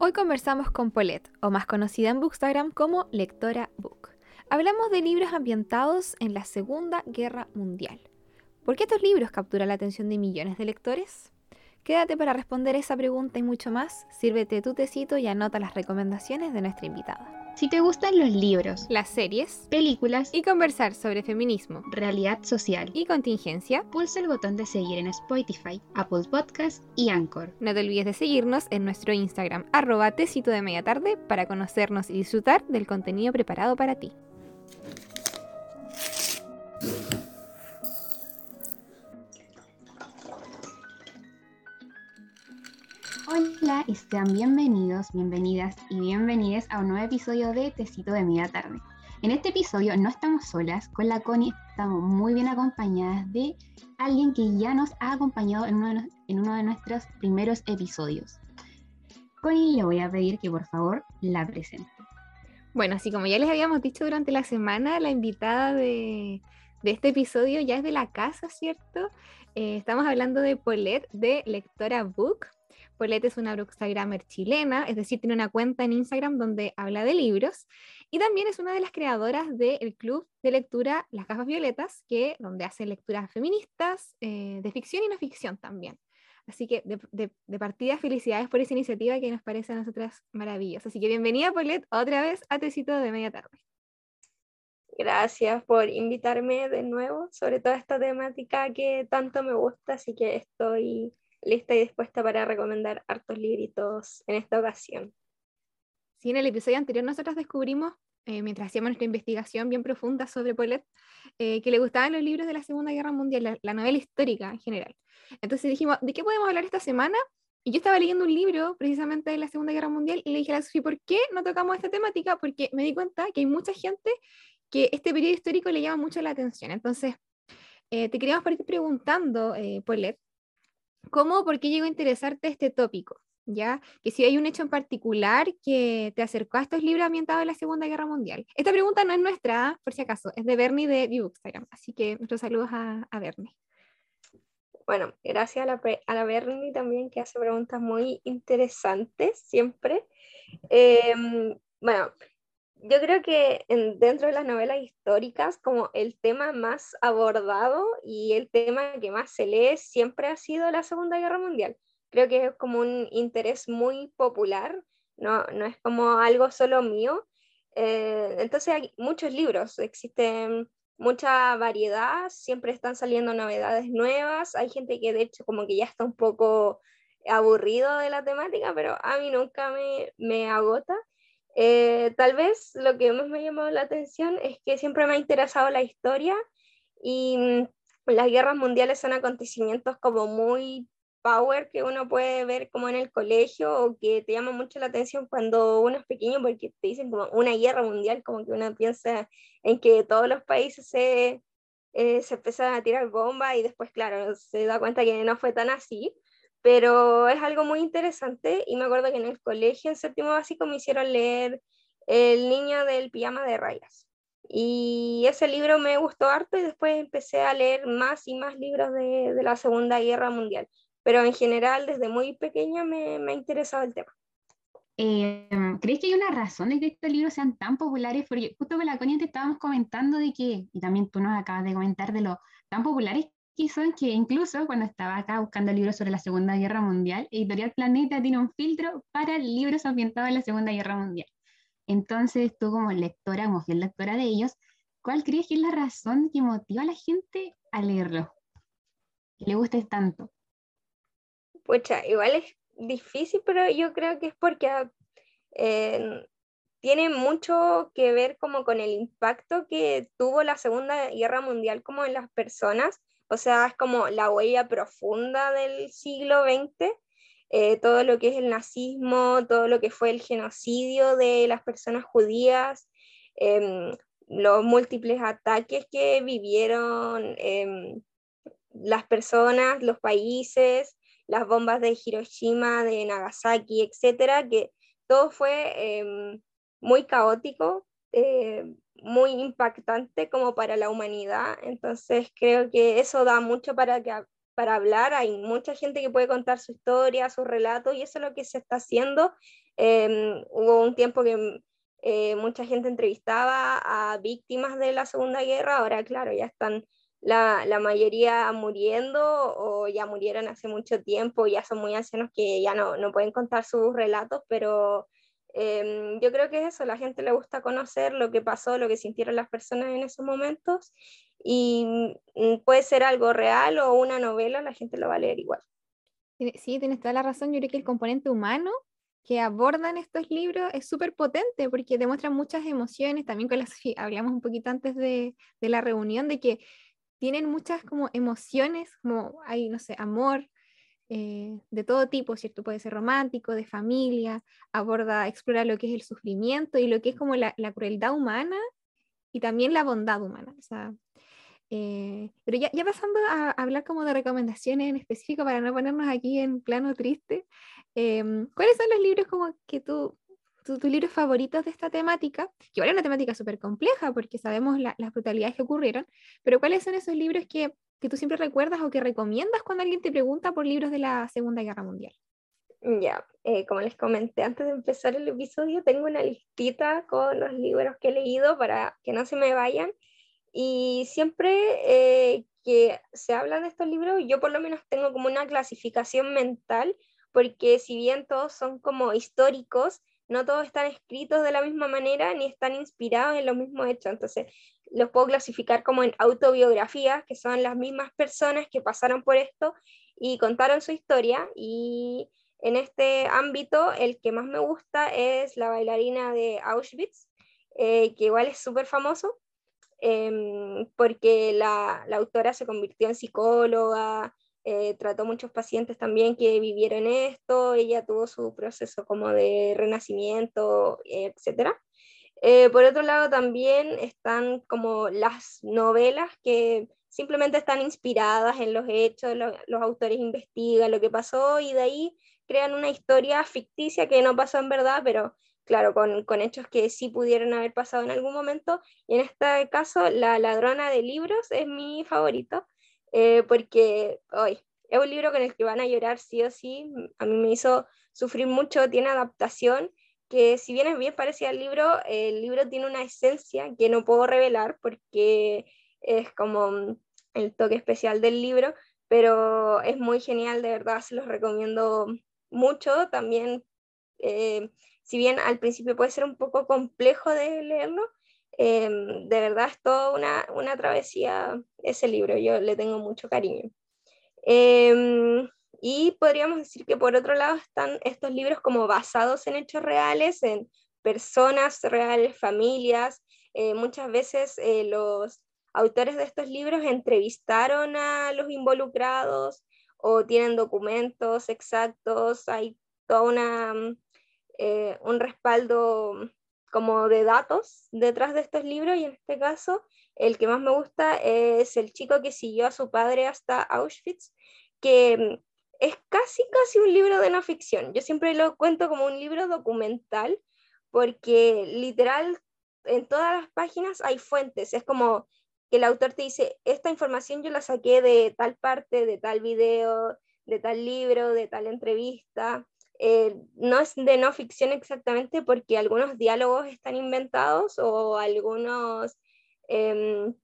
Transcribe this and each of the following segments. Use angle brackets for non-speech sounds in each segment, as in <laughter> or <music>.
Hoy conversamos con Paulette, o más conocida en Bookstagram como Lectora Book. Hablamos de libros ambientados en la Segunda Guerra Mundial. ¿Por qué estos libros capturan la atención de millones de lectores? Quédate para responder esa pregunta y mucho más. Sírvete tu tecito y anota las recomendaciones de nuestra invitada. Si te gustan los libros, las series, películas y conversar sobre feminismo, realidad social y contingencia, pulsa el botón de seguir en Spotify, Apple Podcast y Anchor. No te olvides de seguirnos en nuestro Instagram, arroba tecito de media tarde, para conocernos y disfrutar del contenido preparado para ti. Hola y sean bienvenidos, bienvenidas y bienvenidas a un nuevo episodio de Tecito de Media Tarde. En este episodio no estamos solas, con la Connie estamos muy bien acompañadas de alguien que ya nos ha acompañado en uno de, nuestros primeros episodios. Connie, le voy a pedir que por favor la presente. Bueno, así como ya les habíamos dicho durante la semana, la invitada de, de este episodio ya es de la casa, ¿cierto? Eh, estamos hablando de Paulette de Lectora Book. Paulette es una bookstagrammer chilena, es decir, tiene una cuenta en Instagram donde habla de libros y también es una de las creadoras del club de lectura Las Gafas Violetas, que, donde hace lecturas feministas, eh, de ficción y no ficción también. Así que de, de, partida, felicidades por esa iniciativa que nos parece a nosotras maravillosa. Así que bienvenida, Paulette, otra vez a Tecito de Media Tarde. Gracias por invitarme de nuevo sobre toda esta temática que tanto me gusta, así que estoy lista y dispuesta para recomendar hartos libritos en esta ocasión. Sí, en el episodio anterior nosotros descubrimos, eh, mientras hacíamos nuestra investigación bien profunda sobre Paulette, eh, que le gustaban los libros de la Segunda Guerra Mundial, la, novela histórica en general. Entonces dijimos, ¿de qué podemos hablar esta semana? Y yo estaba leyendo un libro precisamente de la Segunda Guerra Mundial y le dije a la ¿por qué no tocamos esta temática? Porque me di cuenta que hay mucha gente que este periodo histórico le llama mucho la atención. Entonces, eh, te queríamos partir preguntando, Paulette, ¿Cómo, por qué llegó a interesarte este tópico? ¿Ya? Que si hay un hecho en particular que te acercó a estos libros ambientados en la Segunda Guerra Mundial. Esta pregunta no es nuestra, por si acaso, es de Bernie de Bookstagram, así que nuestros saludos a, a Bernie. Bueno, gracias a la, a la Bernie también que hace preguntas muy interesantes siempre. Eh, bueno, yo creo que dentro de las novelas históricas, como el tema más abordado y el tema que más se lee siempre ha sido la Segunda Guerra Mundial. Creo que es como un interés muy popular, no, no es como algo solo mío. Eh, entonces hay muchos libros, existen mucha variedad, siempre están saliendo novedades nuevas, hay gente que de hecho como que ya está un poco aburrido de la temática, pero a mí nunca me, me agota. Eh, tal vez lo que más me ha llamado la atención es que siempre me ha interesado la historia y mm, las guerras mundiales son acontecimientos como muy power que uno puede ver como en el colegio o que te llama mucho la atención cuando uno es pequeño porque te dicen como una guerra mundial, como que uno piensa en que todos los países se, eh, se empiezan a tirar bombas y después, claro, se da cuenta que no fue tan así pero es algo muy interesante y me acuerdo que en el colegio en séptimo básico me hicieron leer El niño del pijama de rayas. Y ese libro me gustó harto y después empecé a leer más y más libros de, de la Segunda Guerra Mundial. Pero en general, desde muy pequeña me, me ha interesado el tema. Eh, ¿Crees que hay una razón de que estos libros sean tan populares? Porque justo con la Connie te estábamos comentando de que, y también tú nos acabas de comentar de lo tan populares que son que incluso cuando estaba acá buscando libros sobre la Segunda Guerra Mundial, Editorial Planeta tiene un filtro para libros ambientados en la Segunda Guerra Mundial. Entonces, tú como lectora, como fiel lectora de ellos, ¿cuál crees que es la razón que motiva a la gente a leerlo? Que le guste tanto. Pucha, igual es difícil, pero yo creo que es porque eh, tiene mucho que ver como con el impacto que tuvo la Segunda Guerra Mundial como en las personas o sea, es como la huella profunda del siglo XX, eh, todo lo que es el nazismo, todo lo que fue el genocidio de las personas judías, em, los múltiples ataques que vivieron em, las personas, los países, las bombas de Hiroshima, de Nagasaki, etcétera, que todo fue em, muy caótico, eh, muy impactante como para la humanidad. Entonces creo que eso da mucho para, que, para hablar. Hay mucha gente que puede contar su historia, su relato y eso es lo que se está haciendo Em, hubo un tiempo que eh, mucha gente entrevistaba a víctimas de la Segunda Guerra, ahora claro, ya están la, la, mayoría muriendo o ya murieron hace mucho tiempo, ya son muy ancianos que ya no, no pueden contar sus relatos, pero em, yo creo que es eso, la gente le gusta conocer lo que pasó, lo que sintieron las personas en esos momentos y mm, puede ser algo real o una novela, la gente lo va a leer igual. Sí, tienes toda la razón, yo creo que el componente humano que abordan estos libros es súper potente porque demuestran muchas emociones, también con las <laughs> hablamos un poquito antes de, de, la reunión, de que tienen muchas como emociones, como hay, no sé, amor eh, de todo tipo, ¿cierto? Puede ser romántico, de familia, aborda, explora lo que es el sufrimiento y lo que es como la, la crueldad humana y también la bondad humana. O sea, eh, pero ya, ya, pasando a, hablar como de recomendaciones en específico para no ponernos aquí en plano triste, em, ¿cuáles son los libros como que tú, tus libros favoritos de esta temática? Que igual es una temática súper compleja porque sabemos las brutalidades que ocurrieron, pero ¿cuáles son esos libros que, que, tú siempre recuerdas o que recomiendas cuando alguien te pregunta por libros de la Segunda Guerra Mundial? Ya, eh, como les comenté antes de empezar el episodio, tengo una listita con los libros que he leído para que no se me vayan y siempre eh, que se habla de estos libros, yo por lo menos tengo como una clasificación mental, porque si bien todos son como históricos, no todos están escritos de la misma manera ni están inspirados en los mismos hechos. Entonces, los puedo clasificar como en autobiografías, que son las mismas personas que pasaron por esto y contaron su historia. Y en este ámbito, el que más me gusta es la bailarina de Auschwitz, eh, que igual es súper famoso. Em, porque la, la, autora se convirtió en psicóloga, eh, trató muchos pacientes también que vivieron esto, ella tuvo su proceso como de renacimiento, etc. Eh, por otro lado, también están como las novelas que simplemente están inspiradas en los hechos, los autores investigan lo que pasó y de ahí crean una historia ficticia que no pasó en verdad, pero claro, con, con, hechos que sí pudieron haber pasado en algún momento. Y en este caso, La ladrona de libros es mi favorito, eh, porque hoy es un libro con el que van a llorar sí o sí. A mí me hizo sufrir mucho, tiene adaptación, que si bien es bien parecida al libro, el libro tiene una esencia que no puedo revelar porque es como el toque especial del libro, pero es muy genial, de verdad, se los recomiendo mucho. También eh, si bien al principio puede ser un poco complejo de leerlo, em, de verdad es toda una, una, travesía ese libro, yo le tengo mucho cariño. Em, y podríamos decir que por otro lado están estos libros como basados en hechos reales, en personas reales, familias. Eh, muchas veces eh, los autores de estos libros entrevistaron a los involucrados o tienen documentos exactos, hay toda una eh, un respaldo como de datos detrás de estos libros y en este caso el que más me gusta es el chico que siguió a su padre hasta Auschwitz, que mm, es casi casi un libro de no ficción. Yo siempre lo cuento como un libro documental porque literal en todas las páginas hay fuentes, es como que el autor te dice, esta información yo la saqué de tal parte, de tal video, de tal libro, de tal entrevista. Eh, no es de no ficción exactamente porque algunos diálogos están inventados o algunos, em,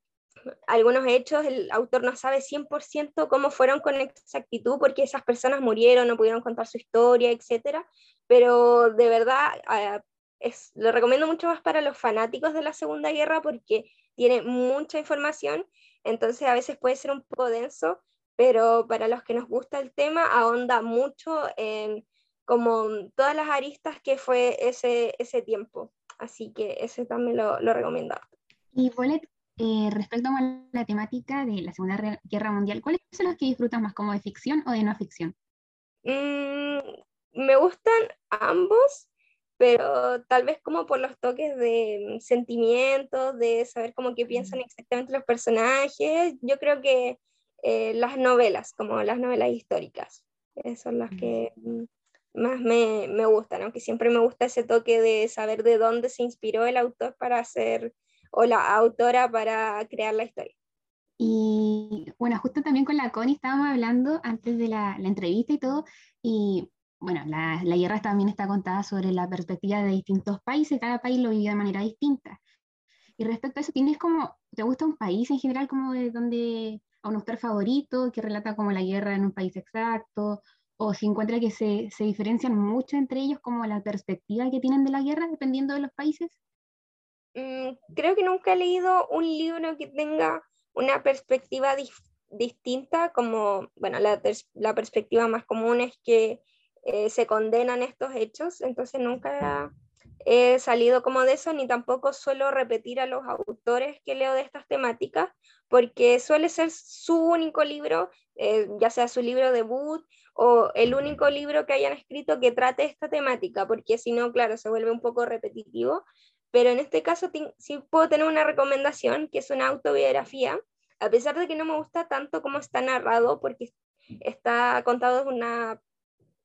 algunos hechos el autor no sabe 100% cómo fueron con exactitud porque esas personas murieron, no pudieron contar su historia, etc. Pero de verdad ah, es, lo recomiendo mucho más para los fanáticos de la Segunda Guerra porque tiene mucha información, entonces a veces puede ser un poco denso, pero para los que nos gusta el tema ahonda mucho en como todas las aristas que fue ese, ese tiempo. Así que ese también lo, lo recomiendo. Y Bolet, eh, respecto a la temática de la Segunda Guerra Mundial, ¿cuáles son los que disfrutas más, como de ficción o de no ficción? Mm, me gustan ambos, pero tal vez como por los toques de sentimientos, de saber cómo que piensan exactamente los personajes, yo creo que eh, las novelas, como las novelas históricas, son las que más me, me gustan, aunque siempre me gusta ese toque de saber de dónde se inspiró el autor para hacer, o la autora para crear la historia. Y bueno, justo también con la Connie estábamos hablando antes de la, la entrevista y todo, y bueno, la, la, guerra también está contada sobre la perspectiva de distintos países, cada país lo vive de manera distinta. Y respecto a eso, ¿tienes como, te gusta un país en general como de donde, a un autor favorito que relata como la guerra en un país exacto, o si encuentra que se, se diferencian mucho entre ellos como la perspectiva que tienen de la guerra dependiendo de los países? Mm, creo que nunca he leído un libro que tenga una perspectiva distinta, como, bueno, la, la, perspectiva más común es que eh, se condenan estos hechos, entonces nunca he salido como de eso, ni tampoco suelo repetir a los autores que leo de estas temáticas, porque suele ser su único libro, eh, ya sea su libro debut o el único libro que hayan escrito que trate esta temática, porque si no, claro, se vuelve un poco repetitivo. Pero en este caso sí puedo tener una recomendación, que es una autobiografía, a pesar de que no me gusta tanto cómo está narrado, porque está contado de una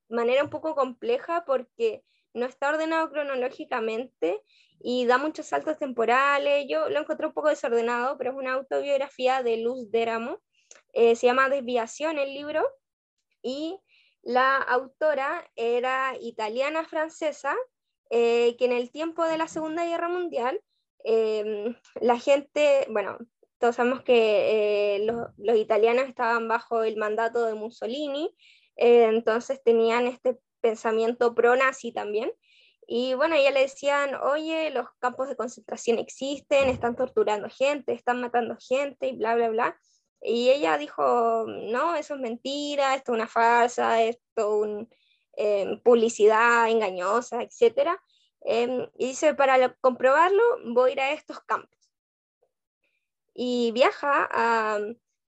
manera un poco compleja, porque no está ordenado cronológicamente y da muchos saltos temporales. Yo lo encontré un poco desordenado, pero es una autobiografía de Luz Déramo. Eh, se llama Desviación el libro y la autora era italiana-francesa, eh, que en el tiempo de la Segunda Guerra Mundial, em, la gente, bueno, todos sabemos que eh, los, los, italianos estaban bajo el mandato de Mussolini, entonces tenían este pensamiento pro-nazi también. Y bueno, ella le decían, oye, los campos de concentración existen, están torturando gente, están matando gente y bla, bla, bla. Y ella dijo, no, eso es mentira, esto es una farsa, esto es una publicidad engañosa, etc. Em, y dice, para comprobarlo, voy a ir a estos campos. Y viaja a,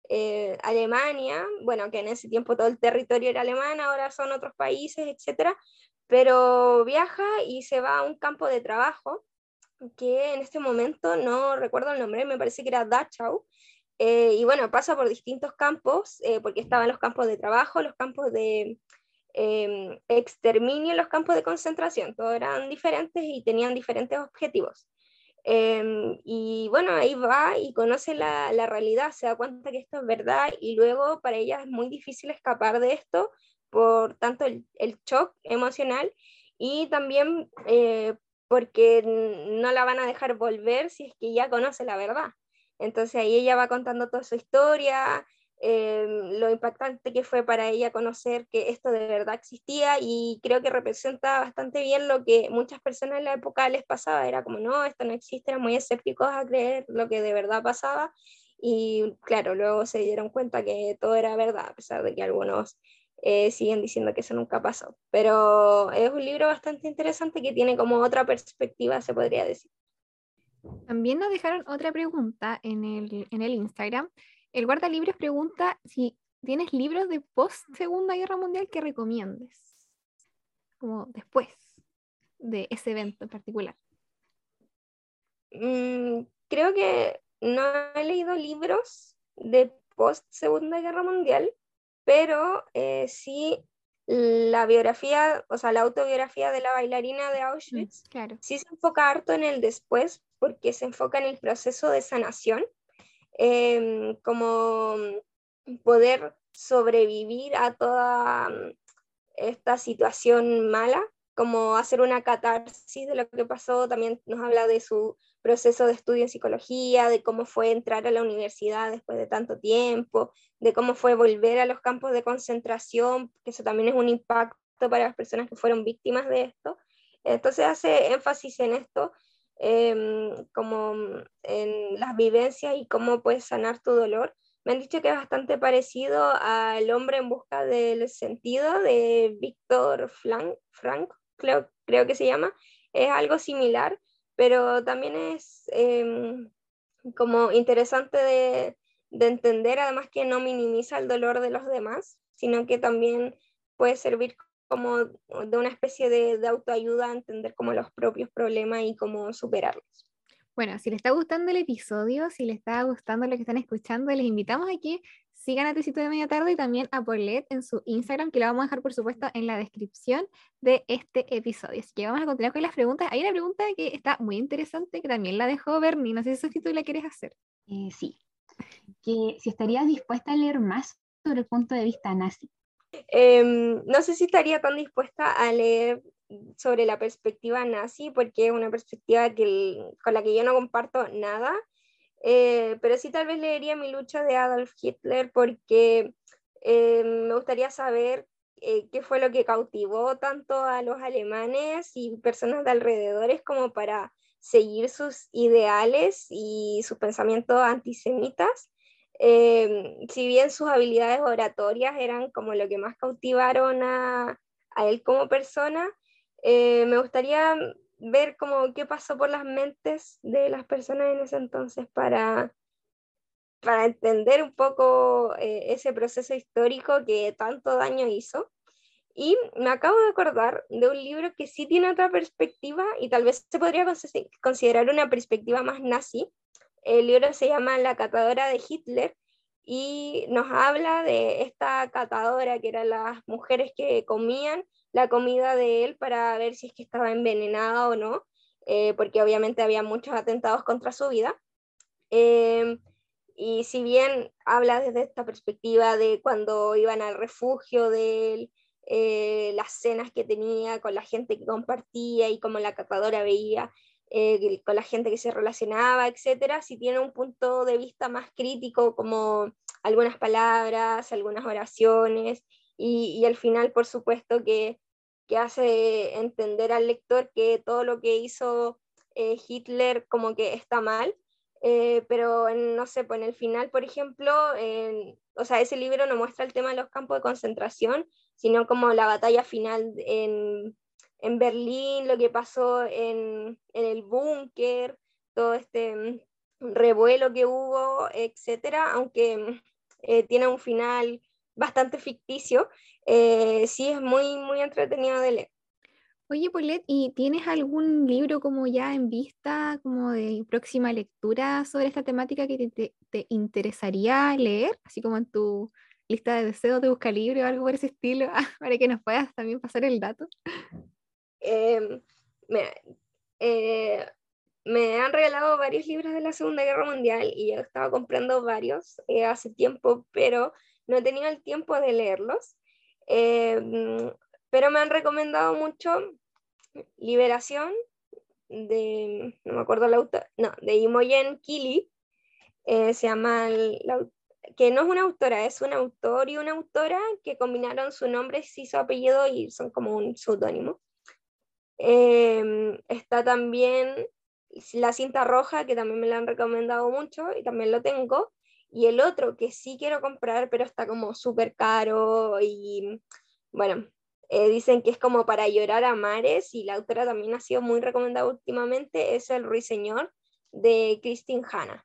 eh, Alemania, bueno, que en ese tiempo todo el territorio era alemán, ahora son otros países, etcétera, pero viaja y se va a un campo de trabajo que en este momento no recuerdo el nombre, me parece que era Dachau, eh, y bueno, pasa por distintos campos, eh, porque estaban los campos de trabajo, los campos de em, exterminio, los campos de concentración, todos eran diferentes y tenían diferentes objetivos. Em, y bueno, ahí va y conoce la, la, realidad, se da cuenta que esto es verdad y luego para ella es muy difícil escapar de esto por tanto el, el shock emocional y también eh, porque no la van a dejar volver si es que ya conoce la verdad. Entonces ahí ella va contando toda su historia, Em, lo impactante que fue para ella conocer que esto de verdad existía y creo que representa bastante bien lo que muchas personas en la época les pasaba, era como, no, esto no existe, eran muy escépticos a creer lo que de verdad pasaba y claro, luego se dieron cuenta que todo era verdad, a pesar de que algunos eh, siguen diciendo que eso nunca pasó. Pero es un libro bastante interesante que tiene como otra perspectiva, se podría decir. También nos dejaron otra pregunta en el, en el Instagram el guardalibros pregunta si tienes libros de post Segunda Guerra Mundial que recomiendes, como después de ese evento en particular. Mm, creo que no he leído libros de post Segunda Guerra Mundial, pero eh, sí la biografía, o sea, la autobiografía de la bailarina de Auschwitz, claro. sí se enfoca harto en el después, porque se enfoca en el proceso de sanación Em, como poder sobrevivir a toda mm, esta situación mala, como hacer una catarsis de lo que pasó, también nos habla de su proceso de estudio en psicología, de cómo fue entrar a la universidad después de tanto tiempo, de cómo fue volver a los campos de concentración, que eso también es un impacto para las personas que fueron víctimas de esto. Entonces hace énfasis en esto Em, como en las vivencias y cómo puedes sanar tu dolor. Me han dicho que es bastante parecido al hombre en busca del sentido de Víctor Frank, creo, creo que se llama. Es algo similar, pero también es em, como interesante de, de entender, además que no minimiza el dolor de los demás, sino que también puede servir como de una especie de, de autoayuda a entender como los propios problemas y cómo superarlos. Bueno, si les está gustando el episodio, si les está gustando lo que están escuchando, les invitamos a que sigan a Tecito de Media Tarde y también a Paulette en su Instagram, que lo vamos a dejar, por supuesto, en la descripción de este episodio. Así que vamos a continuar con las preguntas. Hay una pregunta que está muy interesante, que también la dejó Bernie. No sé si tú la quieres hacer. Eh, sí. Que si estarías dispuesta a leer más sobre el punto de vista nazi. Em, no sé si estaría tan dispuesta a leer sobre la perspectiva nazi, porque es una perspectiva que, con la que yo no comparto nada, eh, pero sí tal vez leería Mi lucha de Adolf Hitler porque eh, me gustaría saber eh, qué fue lo que cautivó tanto a los alemanes y personas de alrededores como para seguir sus ideales y sus pensamientos antisemitas. Si bien sus habilidades oratorias eran como lo que más cautivaron a, a él como persona, eh, me gustaría ver cómo qué pasó por las mentes de las personas en ese entonces para, para entender un poco eh, ese proceso histórico que tanto daño hizo. Y me acabo de acordar de un libro que sí tiene otra perspectiva y tal vez se podría considerar una perspectiva más nazi. El libro se llama La catadora de Hitler y nos habla de esta catadora que eran las mujeres que comían la comida de él para ver si es que estaba envenenada o no, eh, porque obviamente había muchos atentados contra su vida. Em, y si bien habla desde esta perspectiva de cuando iban al refugio de él, eh, las cenas que tenía con la gente que compartía y cómo la catadora veía eh, con la gente que se relacionaba, etcétera, si tiene un punto de vista más crítico como algunas palabras, algunas oraciones y, al final, por supuesto, que que hace entender al lector que todo lo que hizo eh, Hitler como que está mal, eh, pero no sé, pues en el final, por ejemplo, o sea, ese libro no muestra el tema de los campos de concentración, sino como la batalla final en, en Berlín, lo que pasó en, en el búnker, todo este mm, revuelo que hubo, etcétera, aunque eh, tiene un final bastante ficticio, eh, sí es muy, muy entretenido de leer. Oye, Paulette, ¿y tienes algún libro como ya en vista, como de próxima lectura sobre esta temática que te, interesaría leer? Así como en tu lista de deseos de buscar libro o algo por ese estilo, <laughs> para que nos puedas también pasar el dato. Em, eh, me, han regalado varios libros de la Segunda Guerra Mundial y yo estaba comprando varios eh, hace tiempo, pero no he tenido el tiempo de leerlos. Em, pero me han recomendado mucho Liberación de, no me acuerdo la autora, no, de Imogen Kili, eh, se llama, que no es una autora, es un autor y una autora que combinaron su nombre y su apellido y son como un seudónimo. Em, está también La cinta roja, que también me la han recomendado mucho y también lo tengo. Y el otro que sí quiero comprar, pero está como súper caro y bueno, eh, dicen que es como para llorar a mares y la autora también ha sido muy recomendada últimamente, es El Ruiseñor de Christine Hanna.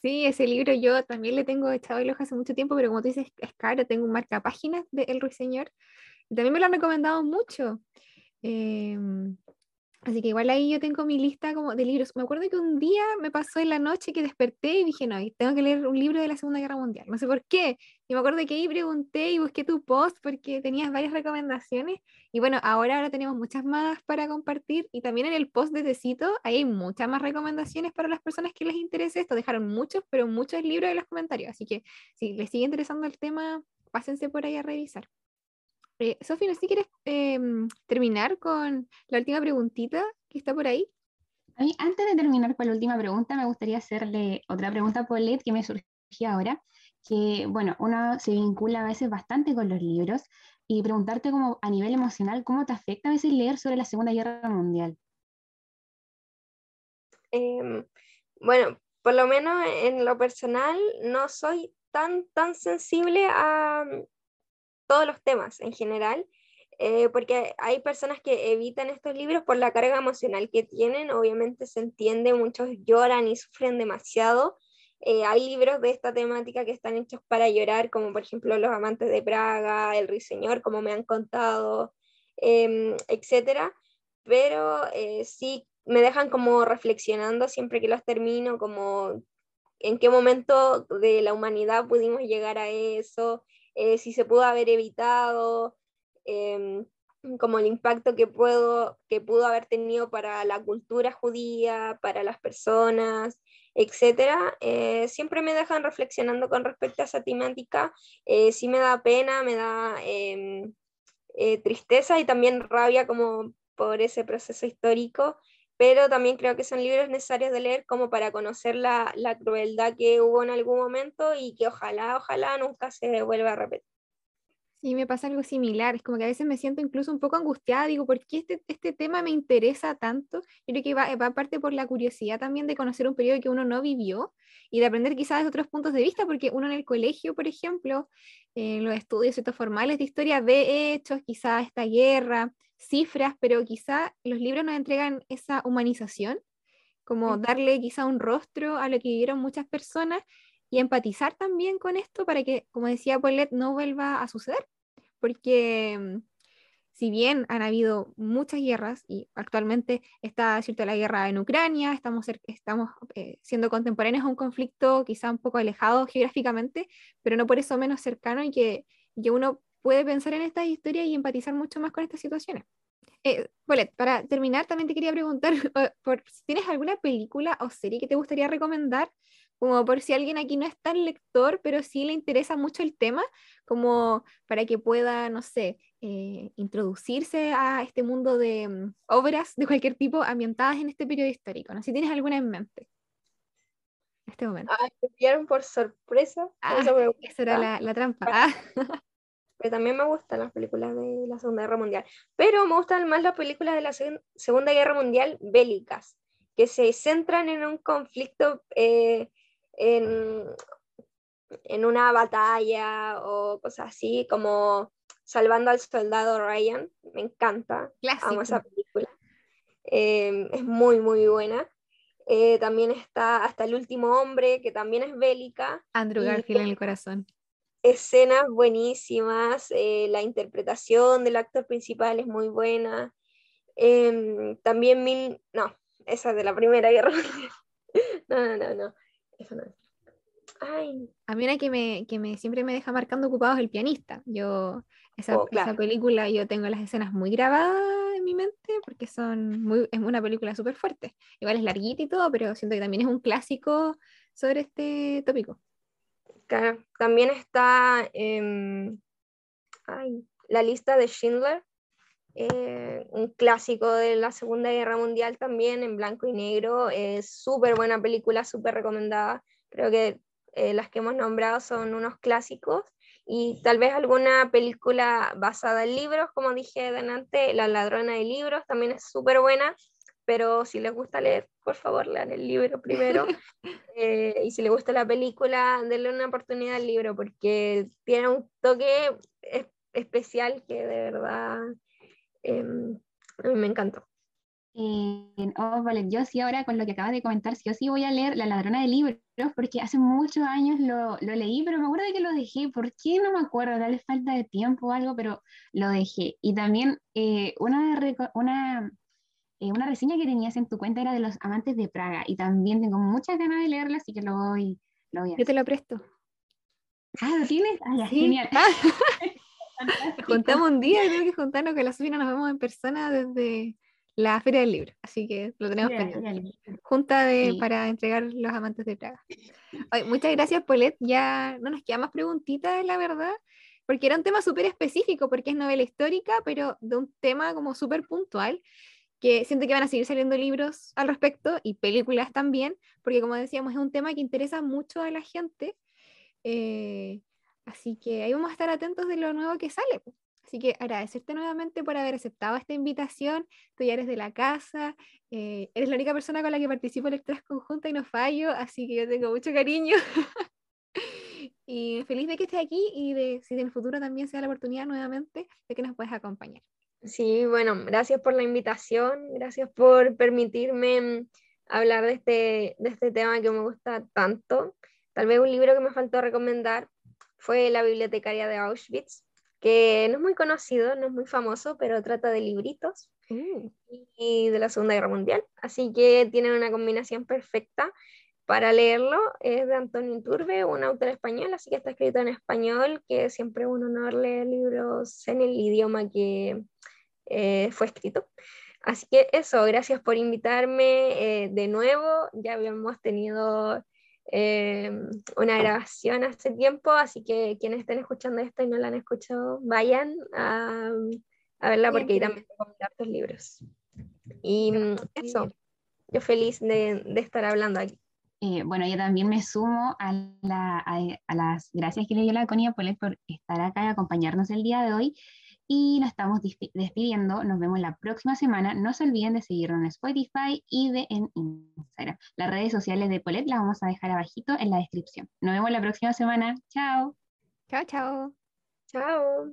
Sí, ese libro yo también le tengo echado el ojo hace mucho tiempo, pero como tú dices, es caro, tengo un marca páginas de El Ruiseñor también me lo han recomendado mucho. Eh, Así que igual ahí yo tengo mi lista como de libros. Me acuerdo que un día me pasó en la noche que desperté y dije, no, tengo que leer un libro de la Segunda Guerra Mundial. No sé por qué. Y me acuerdo que ahí pregunté y busqué tu post porque tenías varias recomendaciones. Y bueno, ahora, ahora tenemos muchas más para compartir. Y también en el post de Tecito hay muchas más recomendaciones para las personas que les interese esto. Dejaron muchos, pero muchos libros en los comentarios. Así que si les sigue interesando el tema, pásense por ahí a revisar. Eh, Sofía, si quieres em, terminar con la última preguntita que está por ahí. A mí, antes de terminar con la última pregunta, me gustaría hacerle otra pregunta a Paulette que me surgió ahora, que, bueno, uno se vincula a veces bastante con los libros y preguntarte como a nivel emocional, ¿cómo te afecta a veces leer sobre la Segunda Guerra Mundial? Em, bueno, por lo menos en lo personal, no soy tan, tan sensible a, todos los temas en general, eh, porque hay personas que evitan estos libros por la carga emocional que tienen, obviamente se entiende, muchos lloran y sufren demasiado. Eh, hay libros de esta temática que están hechos para llorar, como por ejemplo Los Amantes de Praga, El Ruiseñor, como me han contado, eh, etcétera, pero eh, sí me dejan como reflexionando siempre que los termino, como en qué momento de la humanidad pudimos llegar a eso, eh, si se pudo haber evitado, em, como el impacto que, puedo, que pudo haber tenido para la cultura judía, para las personas, etcétera, eh, siempre me dejan reflexionando con respecto a esa temática. Eh, sí me da pena, me da em, eh, tristeza y también rabia como por ese proceso histórico, pero también creo que son libros necesarios de leer como para conocer la, la crueldad que hubo en algún momento y que ojalá, ojalá nunca se vuelva a repetir. Sí, me pasa algo similar, es como que a veces me siento incluso un poco angustiada, digo, ¿por qué este, este tema me interesa tanto? Yo creo que va, va parte por la curiosidad también de conocer un periodo que uno no vivió y de aprender quizás otros puntos de vista, porque uno en el colegio, por ejemplo, en los estudios estos formales de historia ve hechos, quizás esta guerra, cifras, pero quizás los libros nos entregan esa humanización, como darle quizá un rostro a lo que vivieron muchas personas y empatizar también con esto para que, como decía Paulette, no vuelva a suceder. Porque mm, si bien han habido muchas guerras y actualmente está cierto, la guerra en Ucrania, estamos, estamos eh, siendo contemporáneos a un conflicto quizá un poco alejado geográficamente, pero no por eso menos cercano y que, que uno puede pensar en esta historia y empatizar mucho más con estas situaciones. Eh, para terminar, también te quería preguntar <laughs> por si tienes alguna película o serie que te gustaría recomendar como por si alguien aquí no es tan lector, pero sí le interesa mucho el tema, como para que pueda, no sé, eh, introducirse a este mundo de mm, obras de cualquier tipo ambientadas en este periodo histórico. ¿no? Si tienes alguna en mente. En este momento. Ah, por sorpresa. Ah, esa era la, trampa. Ah. <laughs> Pero también me gustan las películas de la Segunda Guerra Mundial. Pero me gustan más las películas de la Segunda Guerra Mundial bélicas, que se centran en un conflicto eh, en, una batalla o cosas así, como Salvando al Soldado Ryan. Me encanta. Amo esa película. Em, es muy, muy buena. Eh, también está Hasta el último hombre, que también es bélica. Andrew Garfield en el corazón. Escenas buenísimas, eh, la interpretación del actor principal es muy buena. Em, también mil, no, esa es de la Primera Guerra <laughs> no, no, no, no. A mí una que me, que me siempre me deja marcando ocupado es el pianista. Yo, esa, oh, esa, película, yo tengo las escenas muy grabadas en mi mente porque son muy, es una película súper fuerte. Igual es larguita y todo, pero siento que también es un clásico sobre este tópico. También está em, la lista de Schindler, eh, un clásico de la Segunda Guerra Mundial también, en blanco y negro. Es súper buena película, súper recomendada. Creo que eh, las que hemos nombrado son unos clásicos. Y tal vez alguna película basada en libros, como dije delante, La ladrona de libros también es súper buena. Pero si les gusta leer, por favor, lean el libro primero. <laughs> Eh, y si les gusta la película, denle una oportunidad al libro, porque tiene un toque especial que de verdad Em, a mí me encantó. Eh, oh, vale. Yo sí ahora con lo que acabas de comentar, sí o sí voy a leer La ladrona de libros, porque hace muchos años lo, lo, leí, pero me acuerdo de que lo dejé. ¿Por qué? No me acuerdo, tal vez falta de tiempo o algo, pero lo dejé. Y también eh, una, una, eh, una reseña que tenías en tu cuenta era de los amantes de Praga, y también tengo muchas ganas de leerla, así que lo voy, lo voy a Yo te lo presto. Ah, ¿lo tienes? Ah, genial. <laughs> <laughs> Juntamos un día tengo que juntarnos con la Sofina, nos vemos en persona desde la Feria del Libro, así que lo tenemos pendiente. Junta de, para entregar los amantes de Praga. muchas gracias, Paulette. Ya no nos queda más preguntitas, la verdad, porque era un tema súper específico, porque es novela histórica, pero de un tema como súper puntual, que siento que van a seguir saliendo libros al respecto y películas también, porque como decíamos, es un tema que interesa mucho a la gente. Eh, Así que ahí vamos a estar atentos de lo nuevo que sale. Así que agradecerte nuevamente por haber aceptado esta invitación. Tú ya eres de la casa, eh, eres la única persona con la que participo en Lecturas Conjunta y no fallo, así que yo tengo mucho cariño. <laughs> y feliz de que estés aquí y de si en el futuro también sea la oportunidad nuevamente de que nos puedas acompañar. Sí, bueno, gracias por la invitación, gracias por permitirme mm, hablar de este, de este tema que me gusta tanto. Tal vez un libro que me faltó recomendar, fue la bibliotecaria de Auschwitz, que no es muy conocido, no es muy famoso, pero trata de libritos mm. y de la Segunda Guerra Mundial. Así que tienen una combinación perfecta para leerlo. Es de Antonio Iturbe, un autor español, así que está escrito en español, que siempre es un honor leer libros en el idioma que eh, fue escrito. Así que eso, gracias por invitarme eh, de nuevo. Ya habíamos tenido eh, una grabación hace tiempo, así que quienes estén escuchando esto y no la han escuchado, vayan a, a verla porque ahí también tengo hartos libros. Y mm, eso, yo feliz de, de estar hablando aquí. Eh, bueno, yo también me sumo a, la, a, las gracias que le dio la Conia por estar acá y acompañarnos el día de hoy. Y nos estamos despidiendo. Nos vemos la próxima semana. No se olviden de seguirnos en Spotify y de en Instagram. Las redes sociales de Polet las vamos a dejar abajito en la descripción. Nos vemos la próxima semana. Chao. Chao, chao. Chao.